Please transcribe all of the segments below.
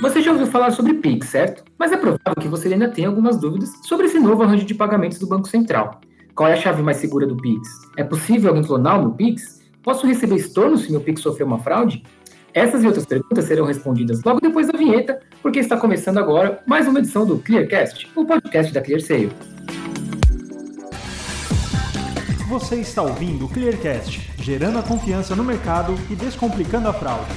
Você já ouviu falar sobre Pix, certo? Mas é provável que você ainda tenha algumas dúvidas sobre esse novo arranjo de pagamentos do Banco Central. Qual é a chave mais segura do Pix? É possível alguém clonar o meu Pix? Posso receber estorno se meu Pix sofreu uma fraude? Essas e outras perguntas serão respondidas logo depois da vinheta, porque está começando agora mais uma edição do Clearcast, o podcast da ClearSale. Você está ouvindo o Clearcast, gerando a confiança no mercado e descomplicando a fraude.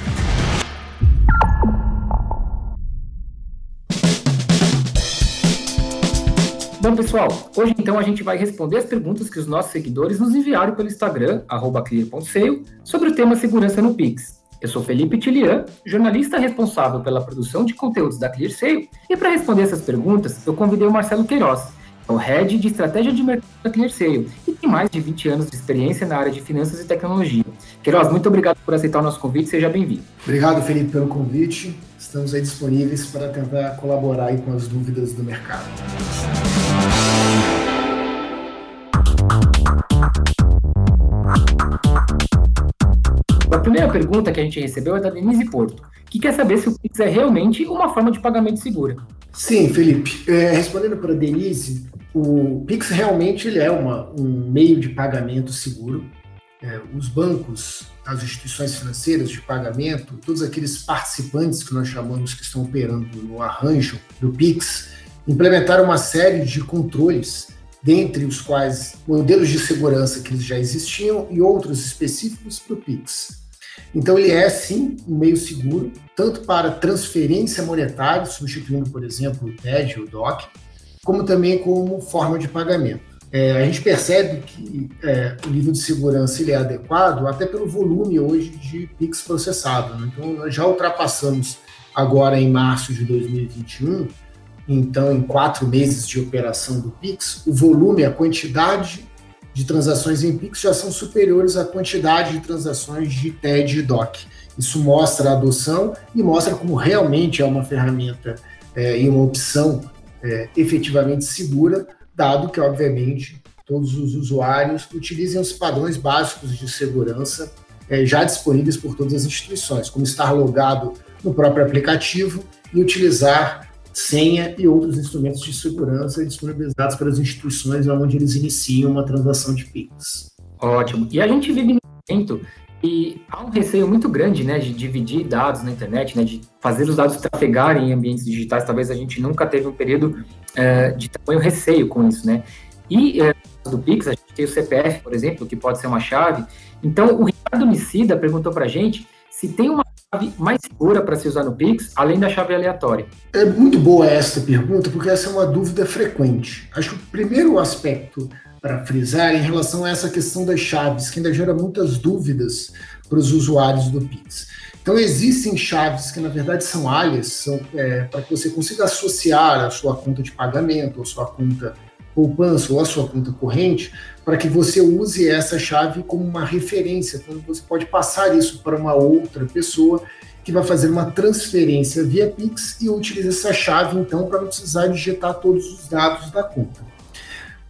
Pessoal, hoje então a gente vai responder as perguntas que os nossos seguidores nos enviaram pelo Instagram, clear.sale, sobre o tema segurança no Pix. Eu sou Felipe Tilian, jornalista responsável pela produção de conteúdos da ClearSale, e para responder essas perguntas, eu convidei o Marcelo Queiroz, é o Head de Estratégia de Mercado da ClearSale e tem mais de 20 anos de experiência na área de finanças e tecnologia. Queiroz, muito obrigado por aceitar o nosso convite, seja bem-vindo. Obrigado, Felipe, pelo convite. Estamos aí disponíveis para tentar colaborar com as dúvidas do mercado. Primeira pergunta que a gente recebeu é da Denise Porto, que quer saber se o Pix é realmente uma forma de pagamento segura. Sim, Felipe. É, respondendo para a Denise, o Pix realmente ele é uma, um meio de pagamento seguro. É, os bancos, as instituições financeiras de pagamento, todos aqueles participantes que nós chamamos que estão operando no arranjo do Pix, implementaram uma série de controles dentre os quais modelos de segurança que já existiam e outros específicos para o Pix. Então, ele é, sim, um meio seguro, tanto para transferência monetária, substituindo, por exemplo, o TED, o DOC, como também como forma de pagamento. É, a gente percebe que é, o nível de segurança ele é adequado até pelo volume hoje de PIX processado. Né? Então, nós já ultrapassamos agora em março de 2021 então, em quatro meses de operação do Pix, o volume, a quantidade de transações em Pix já são superiores à quantidade de transações de TED e DOC. Isso mostra a adoção e mostra como realmente é uma ferramenta é, e uma opção é, efetivamente segura, dado que, obviamente, todos os usuários utilizem os padrões básicos de segurança é, já disponíveis por todas as instituições, como estar logado no próprio aplicativo e utilizar senha e outros instrumentos de segurança disponibilizados pelas instituições onde eles iniciam uma transação de PIX. Ótimo. E a gente vive num momento e há um receio muito grande, né, de dividir dados na internet, né, de fazer os dados trafegarem em ambientes digitais. Talvez a gente nunca teve um período é, de tamanho receio com isso, né? E é, do Pix, a gente tem o CPF, por exemplo, que pode ser uma chave. Então, o Ricardo Micida perguntou para a gente se tem uma chave mais segura para se usar no Pix, além da chave aleatória? É muito boa essa pergunta, porque essa é uma dúvida frequente. Acho que o primeiro aspecto para frisar é em relação a essa questão das chaves, que ainda gera muitas dúvidas para os usuários do Pix. Então, existem chaves que, na verdade, são alias, são, é, para que você consiga associar a sua conta de pagamento, a sua conta poupança ou a sua conta corrente, para que você use essa chave como uma referência, quando você pode passar isso para uma outra pessoa que vai fazer uma transferência via Pix e utiliza essa chave, então, para não precisar digitar todos os dados da conta.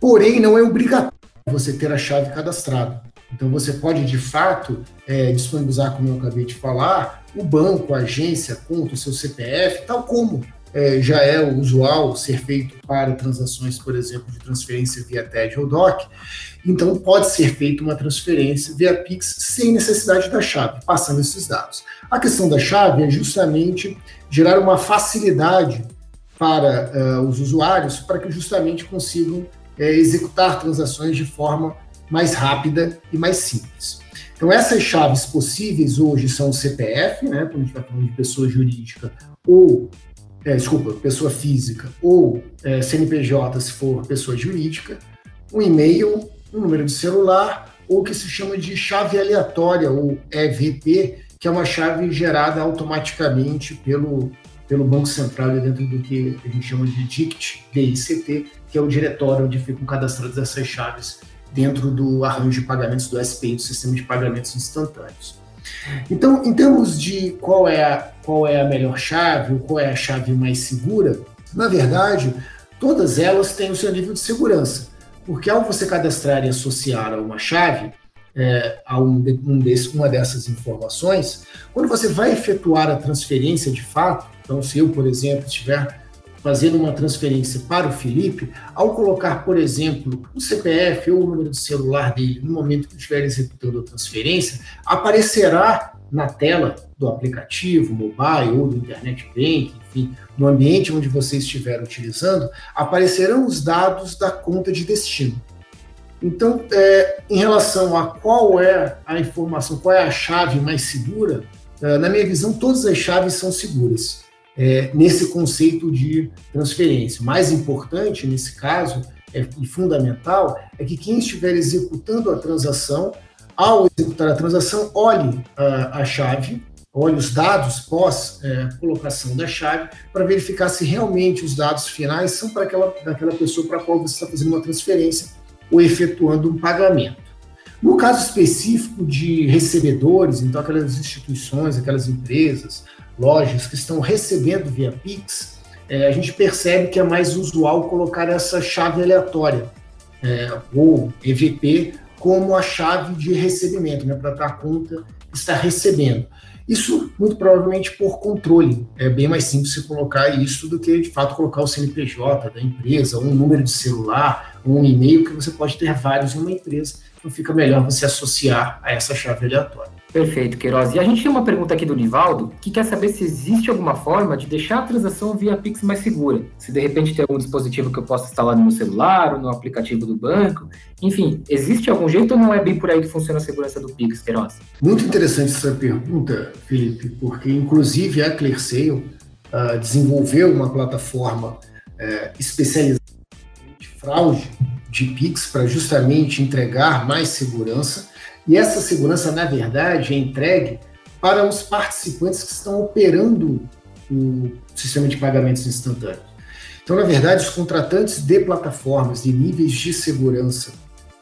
Porém, não é obrigatório você ter a chave cadastrada. Então, você pode, de fato, é, disponibilizar, como eu acabei de falar, o banco, a agência, conta, o seu CPF, tal como é, já é usual ser feito para transações, por exemplo, de transferência via TED ou DOC, então pode ser feita uma transferência via Pix sem necessidade da chave, passando esses dados. A questão da chave é justamente gerar uma facilidade para uh, os usuários para que justamente consigam uh, executar transações de forma mais rápida e mais simples. Então, essas chaves possíveis hoje são o CPF, né, quando a gente está falando de pessoa jurídica, ou é, desculpa, pessoa física, ou é, CNPJ se for pessoa jurídica, um e-mail, um número de celular, ou o que se chama de chave aleatória, ou EVP, que é uma chave gerada automaticamente pelo, pelo Banco Central dentro do que a gente chama de DICT, DICT, que é o diretório onde ficam cadastradas essas chaves dentro do arranjo de pagamentos do SPI, do Sistema de Pagamentos Instantâneos. Então, em termos de qual é a, qual é a melhor chave, ou qual é a chave mais segura, na verdade, todas elas têm o seu nível de segurança. Porque ao você cadastrar e associar a uma chave, é, a um, um desse, uma dessas informações, quando você vai efetuar a transferência de fato, então se eu, por exemplo, estiver fazendo uma transferência para o Felipe, ao colocar, por exemplo, o CPF ou o número de celular dele no momento que estiver executando a transferência, aparecerá na tela do aplicativo, mobile ou do internet bank, enfim, no ambiente onde você estiver utilizando, aparecerão os dados da conta de destino. Então, é, em relação a qual é a informação, qual é a chave mais segura, é, na minha visão, todas as chaves são seguras é, nesse conceito de transferência. Mais importante nesse caso é, e fundamental é que quem estiver executando a transação, ao executar a transação, olhe a, a chave, olhe os dados pós é, colocação da chave para verificar se realmente os dados finais são para aquela, daquela pessoa para a qual você está fazendo uma transferência ou efetuando um pagamento. No caso específico de recebedores, então aquelas instituições, aquelas empresas, lojas que estão recebendo via Pix, é, a gente percebe que é mais usual colocar essa chave aleatória, é, ou EVP, como a chave de recebimento, né, para dar conta está recebendo. Isso, muito provavelmente, por controle. É bem mais simples você colocar isso do que, de fato, colocar o CNPJ da empresa, um número de celular, um e-mail, que você pode ter vários em uma empresa. Então, fica melhor você associar a essa chave aleatória. Perfeito, Queiroz. E a gente tem uma pergunta aqui do Nivaldo, que quer saber se existe alguma forma de deixar a transação via Pix mais segura. Se de repente tem algum dispositivo que eu possa instalar no meu celular ou no aplicativo do banco. Enfim, existe algum jeito ou não é bem por aí que funciona a segurança do Pix, Queiroz? Muito interessante essa pergunta, Felipe, porque inclusive a ClearSale uh, desenvolveu uma plataforma uh, especializada em fraude de Pix para justamente entregar mais segurança e essa segurança, na verdade, é entregue para os participantes que estão operando o sistema de pagamentos instantâneos. Então, na verdade, os contratantes de plataformas de níveis de segurança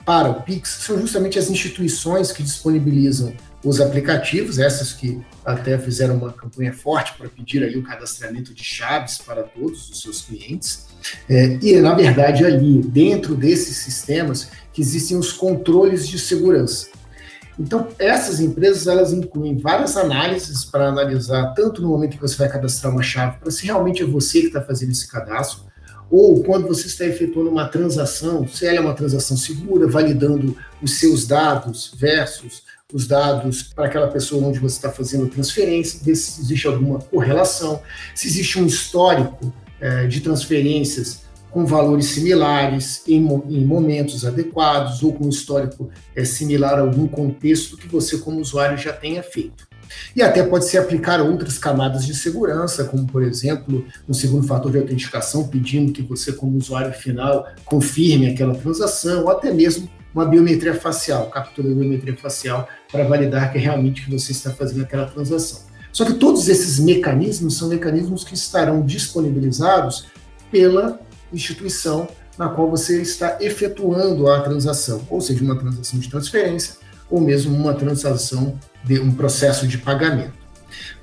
para o Pix são justamente as instituições que disponibilizam os aplicativos, essas que até fizeram uma campanha forte para pedir ali o cadastramento de chaves para todos os seus clientes. É, e, na verdade, ali, dentro desses sistemas, que existem os controles de segurança. Então, essas empresas elas incluem várias análises para analisar, tanto no momento que você vai cadastrar uma chave, para se realmente é você que está fazendo esse cadastro, ou quando você está efetuando uma transação, se ela é uma transação segura, validando os seus dados versus os dados para aquela pessoa onde você está fazendo transferência, ver se existe alguma correlação, se existe um histórico é, de transferências com valores similares, em, em momentos adequados, ou com histórico é, similar a algum contexto que você, como usuário, já tenha feito. E até pode se aplicar outras camadas de segurança, como, por exemplo, um segundo fator de autenticação, pedindo que você, como usuário final, confirme aquela transação, ou até mesmo uma biometria facial, captura da biometria facial, para validar que realmente que você está fazendo aquela transação. Só que todos esses mecanismos são mecanismos que estarão disponibilizados pela instituição na qual você está efetuando a transação, ou seja, uma transação de transferência ou mesmo uma transação de um processo de pagamento.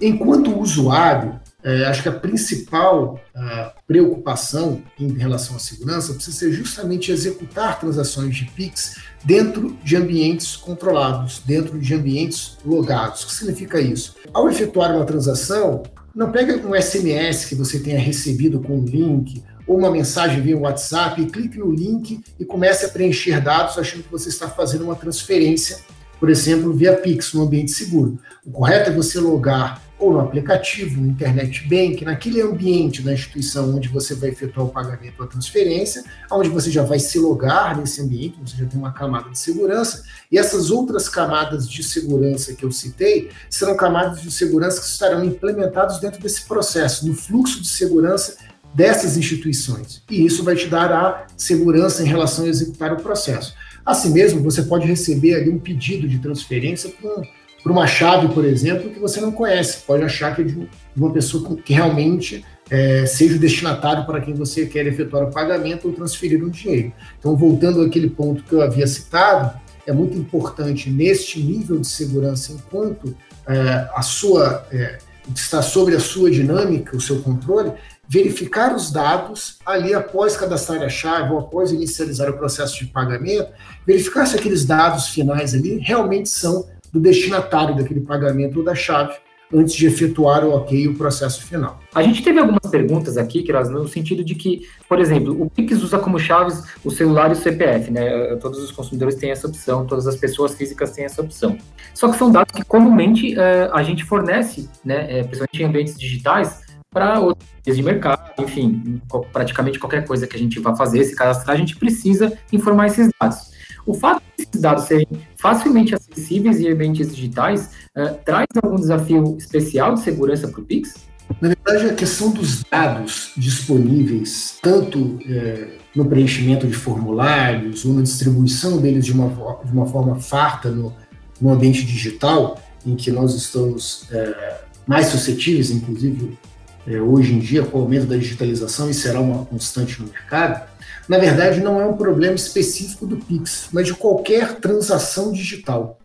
Enquanto usuário, é, acho que a principal a preocupação em relação à segurança precisa ser justamente executar transações de PIX dentro de ambientes controlados, dentro de ambientes logados. O que significa isso? Ao efetuar uma transação, não pega um SMS que você tenha recebido com um link ou uma mensagem via WhatsApp, clique no link e comece a preencher dados achando que você está fazendo uma transferência, por exemplo, via Pix, no ambiente seguro. O correto é você logar ou no aplicativo, no internet bank, naquele ambiente da instituição onde você vai efetuar o pagamento ou a transferência, onde você já vai se logar nesse ambiente, você já tem uma camada de segurança, e essas outras camadas de segurança que eu citei serão camadas de segurança que estarão implementadas dentro desse processo, no fluxo de segurança dessas instituições. E isso vai te dar a segurança em relação a executar o processo. Assim mesmo, você pode receber ali um pedido de transferência para uma chave, por exemplo, que você não conhece. Pode achar que é de uma pessoa que realmente é, seja o destinatário para quem você quer efetuar o pagamento ou transferir um dinheiro. Então, voltando àquele ponto que eu havia citado, é muito importante neste nível de segurança, enquanto é, a sua é, está sobre a sua dinâmica, o seu controle, verificar os dados ali após cadastrar a chave ou após inicializar o processo de pagamento, verificar se aqueles dados finais ali realmente são do destinatário daquele pagamento ou da chave antes de efetuar o ok o processo final. A gente teve algumas perguntas aqui, que no sentido de que, por exemplo, o Pix usa como chaves o celular e o CPF, né? Todos os consumidores têm essa opção, todas as pessoas físicas têm essa opção. Só que são dados que comumente uh, a gente fornece, né, é, principalmente em ambientes digitais, para outros de mercado, enfim, praticamente qualquer coisa que a gente vá fazer, se cadastrar, a gente precisa informar esses dados. O fato de esses dados serem facilmente acessíveis em ambientes digitais uh, traz algum desafio especial de segurança para o Pix? Na verdade, a questão dos dados disponíveis, tanto é, no preenchimento de formulários ou na distribuição deles de uma, de uma forma farta no, no ambiente digital, em que nós estamos é, mais suscetíveis, inclusive é, hoje em dia, com o aumento da digitalização, e será uma constante no mercado, na verdade não é um problema específico do Pix, mas de qualquer transação digital.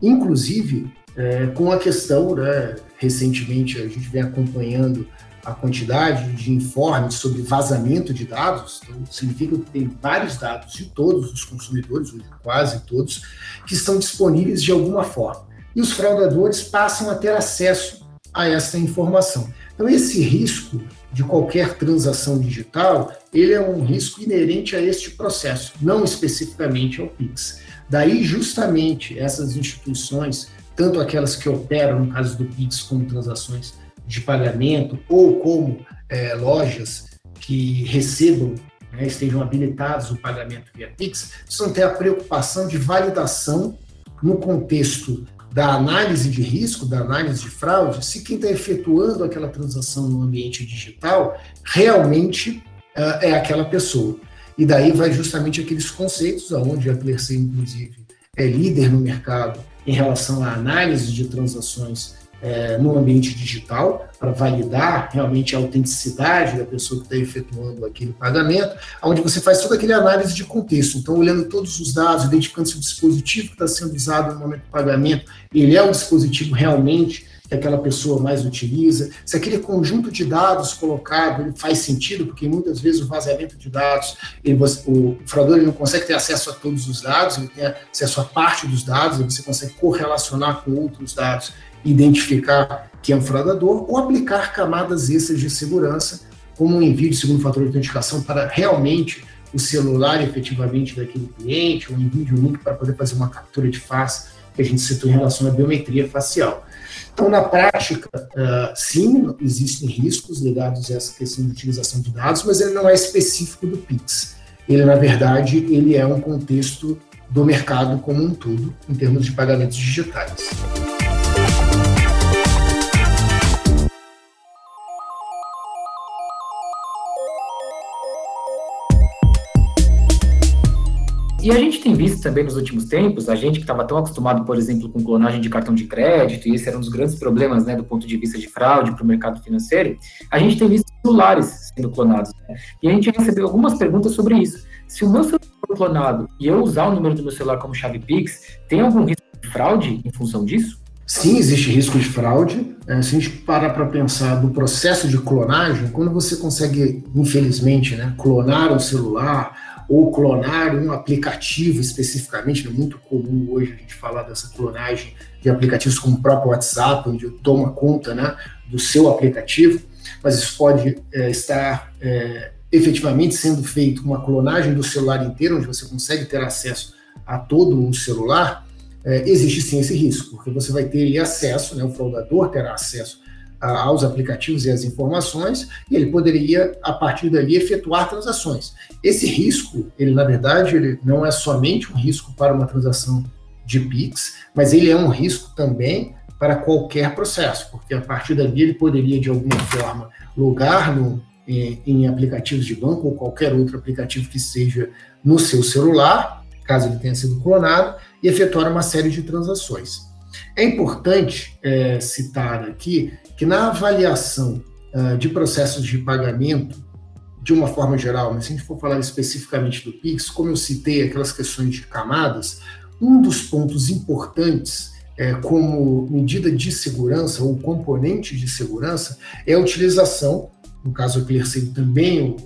Inclusive, é, com a questão, né, recentemente a gente vem acompanhando a quantidade de informes sobre vazamento de dados, então significa que tem vários dados de todos os consumidores, ou quase todos, que estão disponíveis de alguma forma. E os fraudadores passam a ter acesso a essa informação. Então, esse risco de qualquer transação digital, ele é um risco inerente a este processo, não especificamente ao Pix. Daí, justamente, essas instituições, tanto aquelas que operam, no caso do Pix, como transações de pagamento, ou como é, lojas que recebam, né, estejam habilitados o pagamento via Pix, precisam ter a preocupação de validação no contexto da análise de risco, da análise de fraude, se quem está efetuando aquela transação no ambiente digital realmente uh, é aquela pessoa. E daí vai justamente aqueles conceitos, onde a Clearce, inclusive, é líder no mercado em relação à análise de transações é, no ambiente digital, para validar realmente a autenticidade da pessoa que está efetuando aquele pagamento, onde você faz toda aquela análise de contexto. Então, olhando todos os dados, identificando se o dispositivo que está sendo usado no momento do pagamento, ele é o dispositivo realmente que aquela pessoa mais utiliza, se aquele conjunto de dados colocado ele faz sentido, porque muitas vezes o vazamento de dados, ele, o fraudador ele não consegue ter acesso a todos os dados, ele tem acesso a parte dos dados, você consegue correlacionar com outros dados identificar que é um fraudador ou aplicar camadas extras de segurança, como um envio de segundo fator de autenticação para realmente o celular efetivamente daquele cliente, ou um envio de um link para poder fazer uma captura de face, que a gente citou em relação à biometria facial. Então, na prática, uh, sim, existem riscos ligados a essa questão de utilização de dados, mas ele não é específico do Pix. Ele, na verdade, ele é um contexto do mercado como um todo, em termos de pagamentos digitais. E a gente tem visto também nos últimos tempos, a gente que estava tão acostumado, por exemplo, com clonagem de cartão de crédito, e esse era um dos grandes problemas né, do ponto de vista de fraude para o mercado financeiro, a gente tem visto celulares sendo clonados. Né? E a gente recebeu algumas perguntas sobre isso. Se o meu celular for clonado e eu usar o número do meu celular como chave Pix, tem algum risco de fraude em função disso? Sim, existe risco de fraude. É, se a gente parar para pensar no processo de clonagem, quando você consegue, infelizmente, né, clonar um celular ou clonar um aplicativo especificamente, é muito comum hoje a gente falar dessa clonagem de aplicativos como o próprio WhatsApp, onde toma conta né, do seu aplicativo, mas isso pode é, estar é, efetivamente sendo feito uma clonagem do celular inteiro, onde você consegue ter acesso a todo o celular, é, existe sim esse risco, porque você vai ter acesso, né, o fraudador terá acesso aos aplicativos e às informações, e ele poderia, a partir dali, efetuar transações. Esse risco, ele na verdade, ele não é somente um risco para uma transação de PIX, mas ele é um risco também para qualquer processo, porque a partir dali ele poderia, de alguma forma, logar no, em, em aplicativos de banco ou qualquer outro aplicativo que seja no seu celular, caso ele tenha sido clonado, e efetuar uma série de transações. É importante é, citar aqui que na avaliação uh, de processos de pagamento, de uma forma geral, mas se a gente for falar especificamente do PIX, como eu citei aquelas questões de camadas, um dos pontos importantes é, como medida de segurança ou componente de segurança é a utilização, no caso o ClearSale também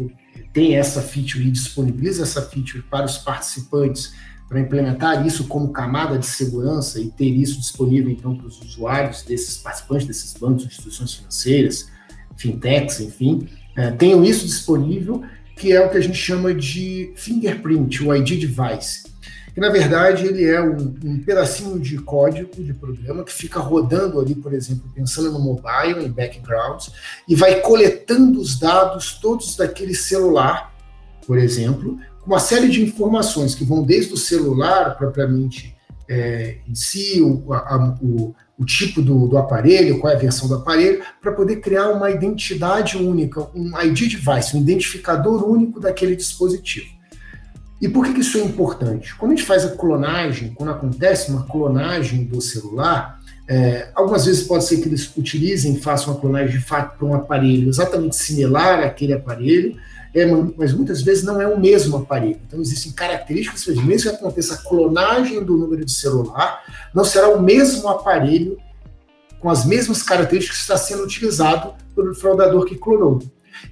tem essa feature e disponibiliza essa feature para os participantes para implementar isso como camada de segurança e ter isso disponível então para os usuários desses participantes desses bancos, instituições financeiras, fintechs, enfim, é, tenham isso disponível, que é o que a gente chama de fingerprint, o ID device que na verdade ele é um, um, pedacinho de código de programa que fica rodando ali, por exemplo, pensando no mobile, em backgrounds, e vai coletando os dados todos daquele celular, por exemplo, uma série de informações que vão desde o celular propriamente é, em si, o, a, o, o tipo do, do, aparelho, qual é a versão do aparelho, para poder criar uma identidade única, um ID device, um identificador único daquele dispositivo. E por que isso é importante? Quando a gente faz a clonagem, quando acontece uma clonagem do celular, é, algumas vezes pode ser que eles utilizem, façam uma clonagem de fato para um aparelho exatamente similar àquele aparelho, é, mas muitas vezes não é o mesmo aparelho. Então existem características, mesmo que aconteça a clonagem do número de celular, não será o mesmo aparelho com as mesmas características que está sendo utilizado pelo fraudador que clonou.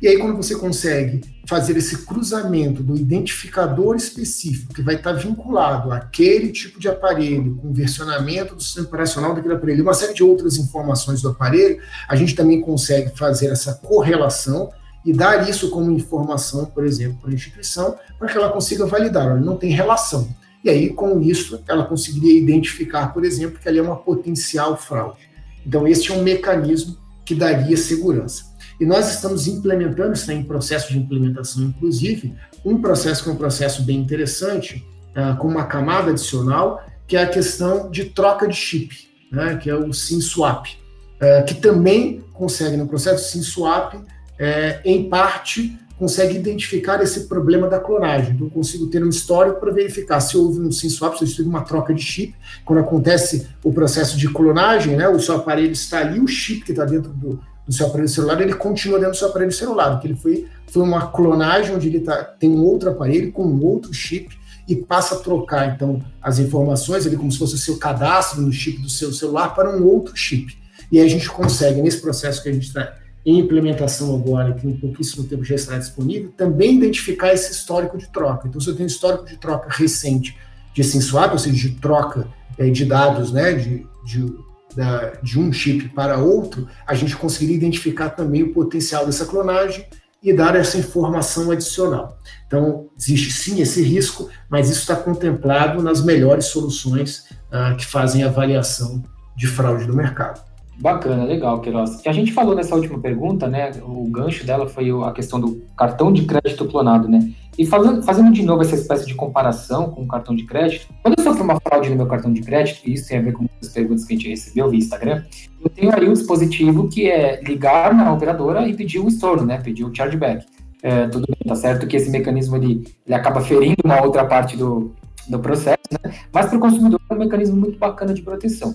E aí, quando você consegue fazer esse cruzamento do identificador específico, que vai estar vinculado àquele tipo de aparelho, com o versionamento do sistema operacional daquele aparelho, uma série de outras informações do aparelho, a gente também consegue fazer essa correlação e dar isso como informação, por exemplo, para a instituição, para que ela consiga validar. Ela não tem relação. E aí, com isso, ela conseguiria identificar, por exemplo, que ali é uma potencial fraude. Então, esse é um mecanismo que daria segurança. E nós estamos implementando, está em processo de implementação, inclusive, um processo que é um processo bem interessante, uh, com uma camada adicional, que é a questão de troca de chip, né, que é o SIM swap, uh, que também consegue, no processo SIM swap, uh, em parte, consegue identificar esse problema da clonagem. Então, eu consigo ter um histórico para verificar se houve um SIM swap, se houve uma troca de chip. Quando acontece o processo de clonagem, né, o seu aparelho está ali, o chip que está dentro do, do seu aparelho celular, ele continua dentro do seu aparelho celular, que ele foi, foi uma clonagem onde ele tá, tem um outro aparelho com um outro chip e passa a trocar, então, as informações, ali como se fosse o seu cadastro no chip do seu celular para um outro chip. E aí a gente consegue, nesse processo que a gente está em implementação agora, que em pouquíssimo tempo já está disponível, também identificar esse histórico de troca. Então, se eu tenho histórico de troca recente de SIM swap, ou seja, de troca é, de dados, né, de, de da, de um chip para outro, a gente conseguiria identificar também o potencial dessa clonagem e dar essa informação adicional. Então, existe sim esse risco, mas isso está contemplado nas melhores soluções uh, que fazem avaliação de fraude do mercado. Bacana, legal, Queiroz. A gente falou nessa última pergunta, né? O gancho dela foi a questão do cartão de crédito clonado, né? E fazendo, fazendo de novo essa espécie de comparação com o cartão de crédito, quando eu sofro uma fraude no meu cartão de crédito, e isso tem a ver com as perguntas que a gente recebeu via Instagram, eu tenho aí um dispositivo que é ligar na operadora e pedir o estorno, né? Pedir o chargeback. É, tudo bem, tá certo que esse mecanismo ele, ele acaba ferindo uma outra parte do, do processo, né? Mas para o consumidor é um mecanismo muito bacana de proteção.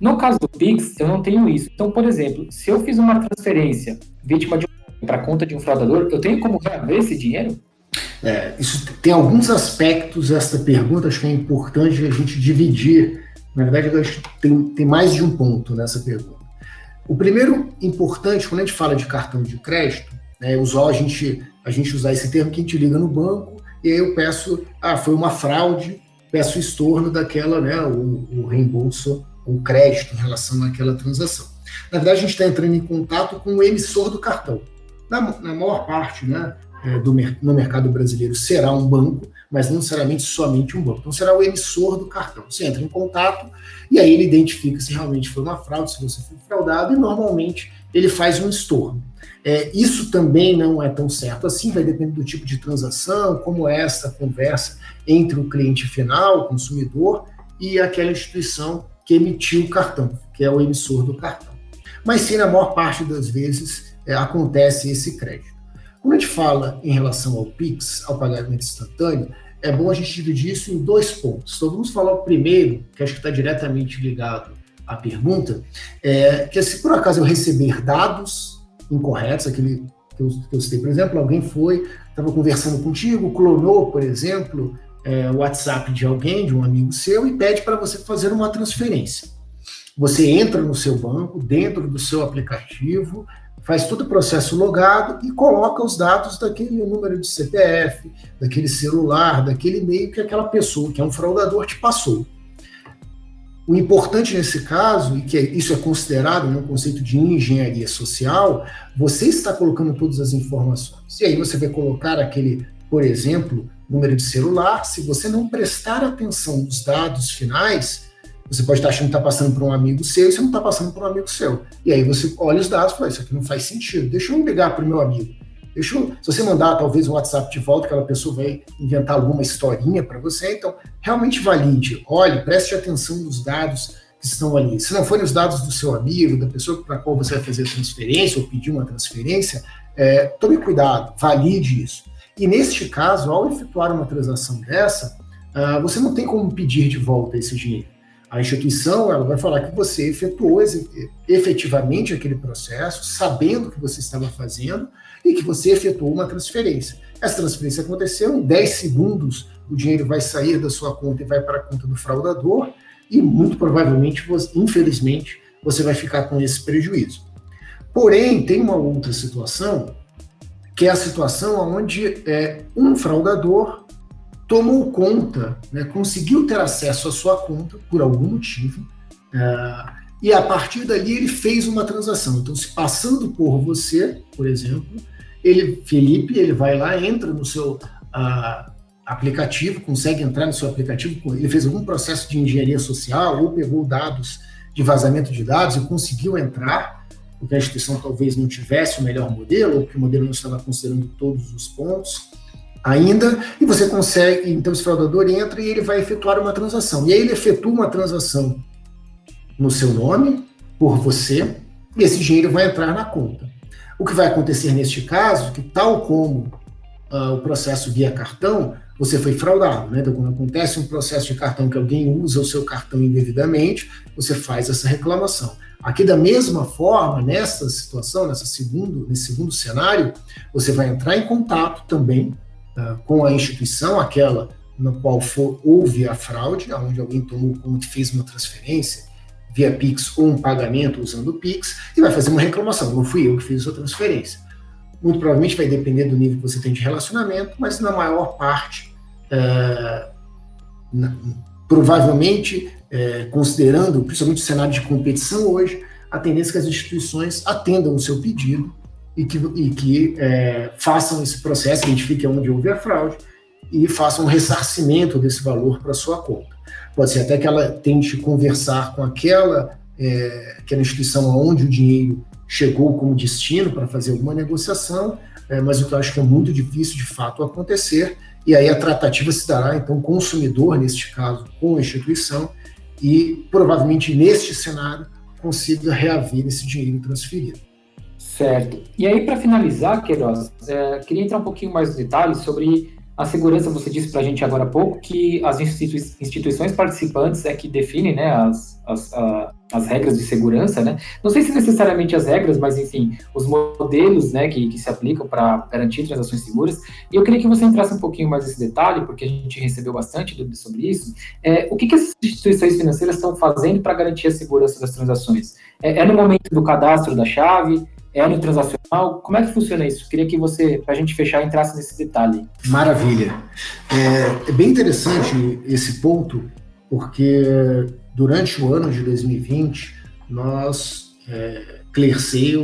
No caso do Pix, eu não tenho isso. Então, por exemplo, se eu fiz uma transferência vítima de um, para conta de um fraudador, eu tenho como reaver esse dinheiro? É, isso tem alguns aspectos, essa pergunta, acho que é importante a gente dividir. Na verdade, acho que tem, tem mais de um ponto nessa pergunta. O primeiro importante, quando a gente fala de cartão de crédito, é usual a gente, a gente usar esse termo que a gente liga no banco e aí eu peço, ah, foi uma fraude, peço estorno daquela, né, o, o reembolso o crédito em relação àquela transação. Na verdade, a gente está entrando em contato com o emissor do cartão. Na, na maior parte né, é, do, no mercado brasileiro será um banco, mas não necessariamente somente um banco. Então, será o emissor do cartão. Você entra em contato e aí ele identifica se realmente foi uma fraude, se você foi fraudado, e normalmente ele faz um estorno. É, isso também não é tão certo assim, vai depender do tipo de transação, como é essa conversa entre o cliente final, o consumidor, e aquela instituição que emitiu o cartão, que é o emissor do cartão. Mas sim, na maior parte das vezes, é, acontece esse crédito. Quando a gente fala em relação ao PIX, ao pagamento instantâneo, é bom a gente dividir isso em dois pontos. Então, vamos falar o primeiro, que acho que está diretamente ligado à pergunta, é que se por acaso eu receber dados incorretos, aquele que eu, que eu citei, por exemplo, alguém foi, estava conversando contigo, clonou, por exemplo, é, WhatsApp de alguém, de um amigo seu, e pede para você fazer uma transferência. Você entra no seu banco, dentro do seu aplicativo, faz todo o processo logado e coloca os dados daquele número de CPF, daquele celular, daquele e-mail que aquela pessoa, que é um fraudador, te passou. O importante nesse caso, e que é, isso é considerado no conceito de engenharia social, você está colocando todas as informações. E aí você vai colocar aquele, por exemplo, número de celular. Se você não prestar atenção nos dados finais, você pode estar achando que está passando por um amigo seu e você não está passando por um amigo seu. E aí você olha os dados e fala, isso aqui não faz sentido, deixa eu ligar para o meu amigo. Deixa eu, se você mandar talvez o WhatsApp de volta, aquela pessoa vai inventar alguma historinha para você, então realmente valide, olhe, preste atenção nos dados que estão ali. Se não forem os dados do seu amigo, da pessoa para qual você vai fazer a transferência ou pedir uma transferência, é, tome cuidado, valide isso. E neste caso, ao efetuar uma transação dessa, uh, você não tem como pedir de volta esse dinheiro. A instituição ela vai falar que você efetuou efetivamente aquele processo, sabendo o que você estava fazendo e que você efetuou uma transferência. Essa transferência aconteceu em 10 segundos, o dinheiro vai sair da sua conta e vai para a conta do fraudador, e muito provavelmente, infelizmente, você vai ficar com esse prejuízo. Porém, tem uma outra situação, que é a situação onde é, um fraudador tomou conta, né, conseguiu ter acesso à sua conta por algum motivo, uh, e a partir dali ele fez uma transação. Então, se passando por você, por exemplo, ele, Felipe, ele vai lá, entra no seu uh, aplicativo, consegue entrar no seu aplicativo, ele fez algum processo de engenharia social ou pegou dados de vazamento de dados e conseguiu entrar, porque a instituição talvez não tivesse o melhor modelo, ou porque o modelo não estava considerando todos os pontos ainda, e você consegue, então esse fraudador entra e ele vai efetuar uma transação. E aí ele efetua uma transação no seu nome, por você, e esse dinheiro vai entrar na conta. O que vai acontecer neste caso, que tal como uh, o processo via cartão, você foi fraudado, né? Então, quando acontece um processo de cartão que alguém usa o seu cartão indevidamente, você faz essa reclamação. Aqui, da mesma forma, nessa situação, nessa segundo, nesse segundo cenário, você vai entrar em contato também uh, com a instituição, aquela na qual for, houve a fraude, onde alguém tomou conta fez uma transferência via Pix ou um pagamento usando o Pix, e vai fazer uma reclamação. Não fui eu que fiz a transferência. Muito provavelmente vai depender do nível que você tem de relacionamento, mas na maior parte, uh, na, provavelmente, uh, considerando principalmente o cenário de competição hoje, a tendência é que as instituições atendam o seu pedido e que, e que é, façam esse processo, identifiquem onde houve a fraude e façam um ressarcimento desse valor para sua conta. Pode ser até que ela tente conversar com aquela, é, aquela instituição onde o dinheiro chegou como destino para fazer alguma negociação, é, mas o que eu acho que é muito difícil de fato acontecer, e aí a tratativa se dará, então, consumidor, neste caso, com a instituição, e provavelmente neste cenário consiga reaver esse dinheiro transferido. Certo. E aí, para finalizar, Queiroz, é, queria entrar um pouquinho mais nos detalhes sobre a segurança. Você disse para a gente agora há pouco que as institui instituições participantes é que definem né, as, as, a, as regras de segurança. Né? Não sei se necessariamente as regras, mas, enfim, os modelos né, que, que se aplicam para garantir transações seguras. E eu queria que você entrasse um pouquinho mais nesse detalhe, porque a gente recebeu bastante dúvidas sobre isso. É, o que, que as instituições financeiras estão fazendo para garantir a segurança das transações? É, é no momento do cadastro da chave? É transacional? Como é que funciona isso? Queria que você, para a gente fechar, entrasse nesse detalhe. Maravilha. É, é, bem interessante esse ponto, porque durante o ano de 2020, nós, é,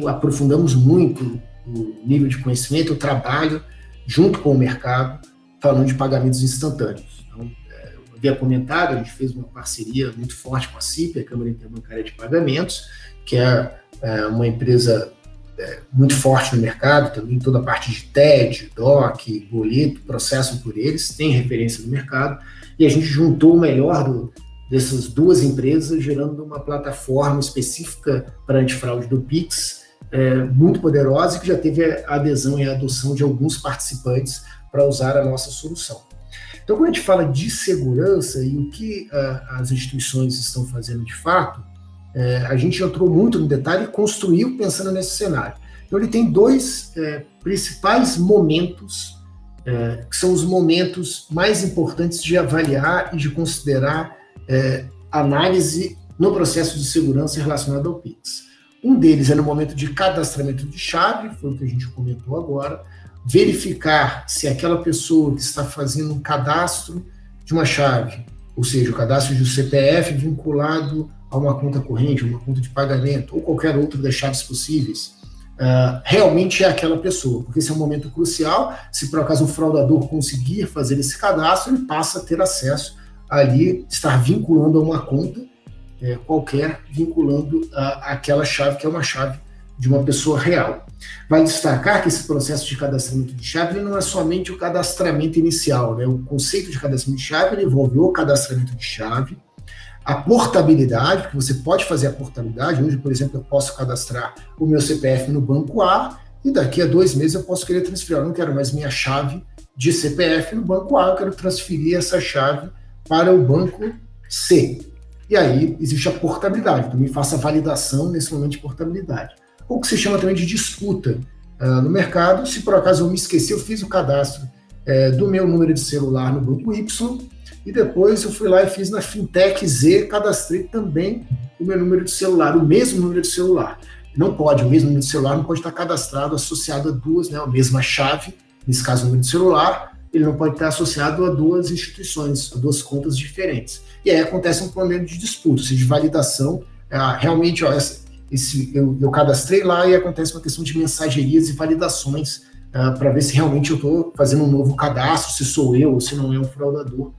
aprofundamos muito o nível de conhecimento, o trabalho, junto com o mercado, falando de pagamentos instantâneos. Então, é, eu havia comentado, a gente fez uma parceria muito forte com a CIP, a Câmara Interbancária de Pagamentos, que é, é uma empresa é, muito forte no mercado, também toda a parte de TED, DOC, boleto, processam por eles, tem referência no mercado, e a gente juntou o melhor do, dessas duas empresas, gerando uma plataforma específica para antifraude do Pix, é, muito poderosa e que já teve a adesão e a adoção de alguns participantes para usar a nossa solução. Então, quando a gente fala de segurança e o que uh, as instituições estão fazendo de fato, é, a gente entrou muito no detalhe e construiu pensando nesse cenário. Então, ele tem dois é, principais momentos, é, que são os momentos mais importantes de avaliar e de considerar é, análise no processo de segurança relacionado ao Pix. Um deles é no momento de cadastramento de chave, foi o que a gente comentou agora, verificar se aquela pessoa que está fazendo um cadastro de uma chave, ou seja, o cadastro de um CPF vinculado a uma conta corrente, uma conta de pagamento, ou qualquer outra das chaves possíveis, uh, realmente é aquela pessoa, porque esse é um momento crucial. Se por acaso o fraudador conseguir fazer esse cadastro, ele passa a ter acesso ali, estar vinculando a uma conta é, qualquer, vinculando a, aquela chave que é uma chave de uma pessoa real. Vale destacar que esse processo de cadastramento de chave não é somente o cadastramento inicial, né? O conceito de cadastramento de chave envolve o cadastramento de chave, a portabilidade, porque você pode fazer a portabilidade. Hoje, por exemplo, eu posso cadastrar o meu CPF no banco A e daqui a dois meses eu posso querer transferir. Eu não quero mais minha chave de CPF no banco A, eu quero transferir essa chave para o banco C. E aí existe a portabilidade, também faço a validação nesse momento de portabilidade. Ou que se chama também de disputa uh, no mercado. Se por acaso eu me esqueci, eu fiz o cadastro uh, do meu número de celular no banco Y e depois eu fui lá e fiz na Fintech Z, cadastrei também o meu número de celular, o mesmo número de celular. Não pode, o mesmo número de celular não pode estar cadastrado associado a duas, né, a mesma chave, nesse caso o número de celular, ele não pode estar associado a duas instituições, a duas contas diferentes. E aí acontece um problema de disputa, de validação. É, realmente, ó, essa, esse, eu, eu, cadastrei lá e acontece uma questão de mensagerias e validações é, para ver se realmente eu estou fazendo um novo cadastro, se sou eu ou se não é um fraudador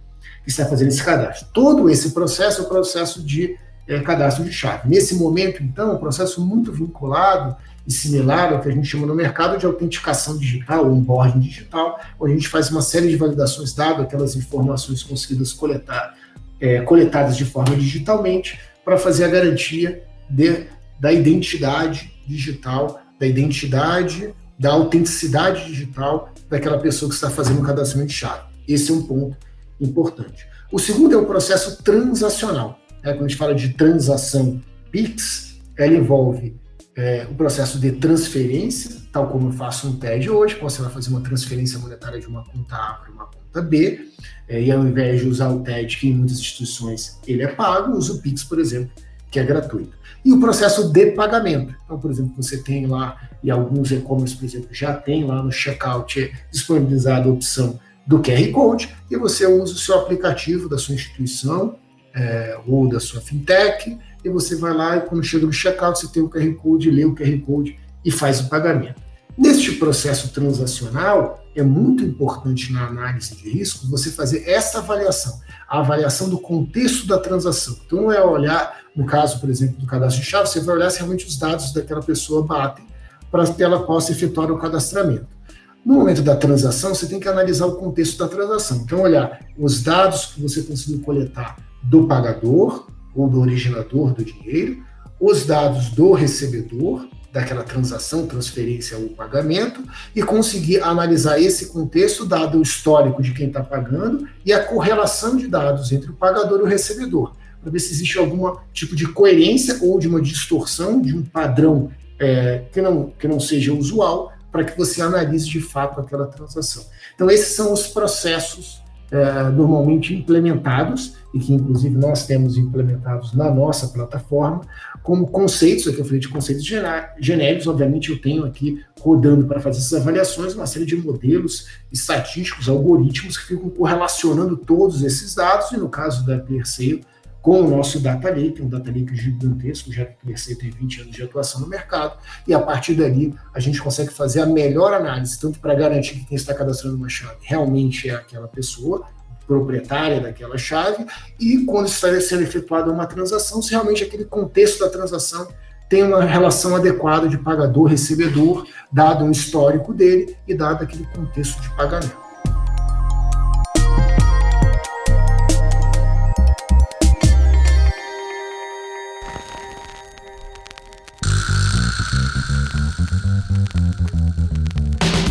que está fazendo esse cadastro. Todo esse processo é o processo de é, cadastro de chave. Nesse momento, então, é um processo muito vinculado e similar ao que a gente chama no mercado de autenticação digital, onboarding digital, onde a gente faz uma série de validações dadas aquelas informações conseguidas coletar, é, coletadas de forma digitalmente, para fazer a garantia de, da identidade digital, da identidade, da autenticidade digital daquela pessoa que está fazendo o cadastramento de chave. Esse é um ponto importante. O segundo é o processo transacional. Né? Quando a gente fala de transação PIX, ela envolve é, o processo de transferência, tal como eu faço um TED hoje, quando você vai fazer uma transferência monetária de uma conta A para uma conta B, é, e ao invés de usar o TED, que em muitas instituições ele é pago, usa o PIX, por exemplo, que é gratuito. E o processo de pagamento. Então, por exemplo, você tem lá, e alguns e-commerce, por exemplo, já tem lá no checkout disponibilizada a opção do QR Code e você usa o seu aplicativo da sua instituição é, ou da sua fintech e você vai lá e quando chega no checkout você tem o QR Code, lê o QR Code e faz o pagamento. Neste processo transacional, é muito importante na análise de risco você fazer essa avaliação, a avaliação do contexto da transação. Então, não é olhar, no caso, por exemplo, do cadastro de chave, você vai olhar se realmente os dados daquela pessoa batem para que ela possa efetuar o cadastramento. No momento da transação, você tem que analisar o contexto da transação. Então, olhar os dados que você conseguiu coletar do pagador ou do originador do dinheiro, os dados do recebedor daquela transação, transferência ou pagamento, e conseguir analisar esse contexto, dado o histórico de quem está pagando e a correlação de dados entre o pagador e o recebedor, para ver se existe algum tipo de coerência ou de uma distorção de um padrão é, que, não, que não seja usual para que você analise de fato aquela transação. Então, esses são os processos é, normalmente implementados, e que inclusive nós temos implementados na nossa plataforma, como conceitos, aqui eu falei de conceitos genéricos, obviamente eu tenho aqui rodando para fazer essas avaliações uma série de modelos estatísticos, algoritmos que ficam correlacionando todos esses dados, e no caso da Perseio, com o nosso Data Lake, um Data Lake gigantesco, já que Mercedes tem 20 anos de atuação no mercado, e a partir dali a gente consegue fazer a melhor análise, tanto para garantir que quem está cadastrando uma chave realmente é aquela pessoa, proprietária daquela chave, e quando está sendo efetuada uma transação, se realmente aquele contexto da transação tem uma relação adequada de pagador-recebedor, dado um histórico dele e dado aquele contexto de pagamento.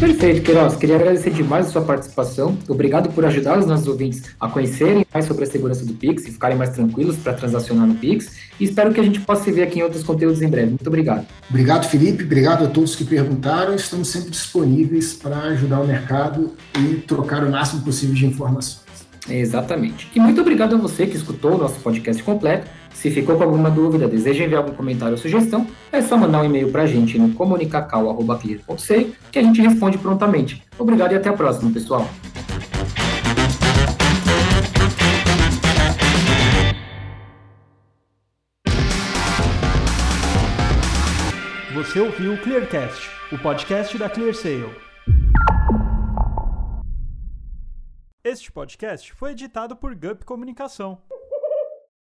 Perfeito, Queiroz. Queria agradecer demais a sua participação. Obrigado por ajudar os nossos ouvintes a conhecerem mais sobre a segurança do Pix e ficarem mais tranquilos para transacionar no Pix. E espero que a gente possa se ver aqui em outros conteúdos em breve. Muito obrigado. Obrigado, Felipe. Obrigado a todos que perguntaram. Estamos sempre disponíveis para ajudar o mercado e trocar o máximo possível de informações. Exatamente. E muito obrigado a você que escutou o nosso podcast completo. Se ficou com alguma dúvida, deseja enviar algum comentário ou sugestão, é só mandar um e-mail para a gente no comunicacal.clear.sei que a gente responde prontamente. Obrigado e até a próxima, pessoal. Você ouviu o Clearcast, o podcast da ClearSale. Este podcast foi editado por Gup Comunicação.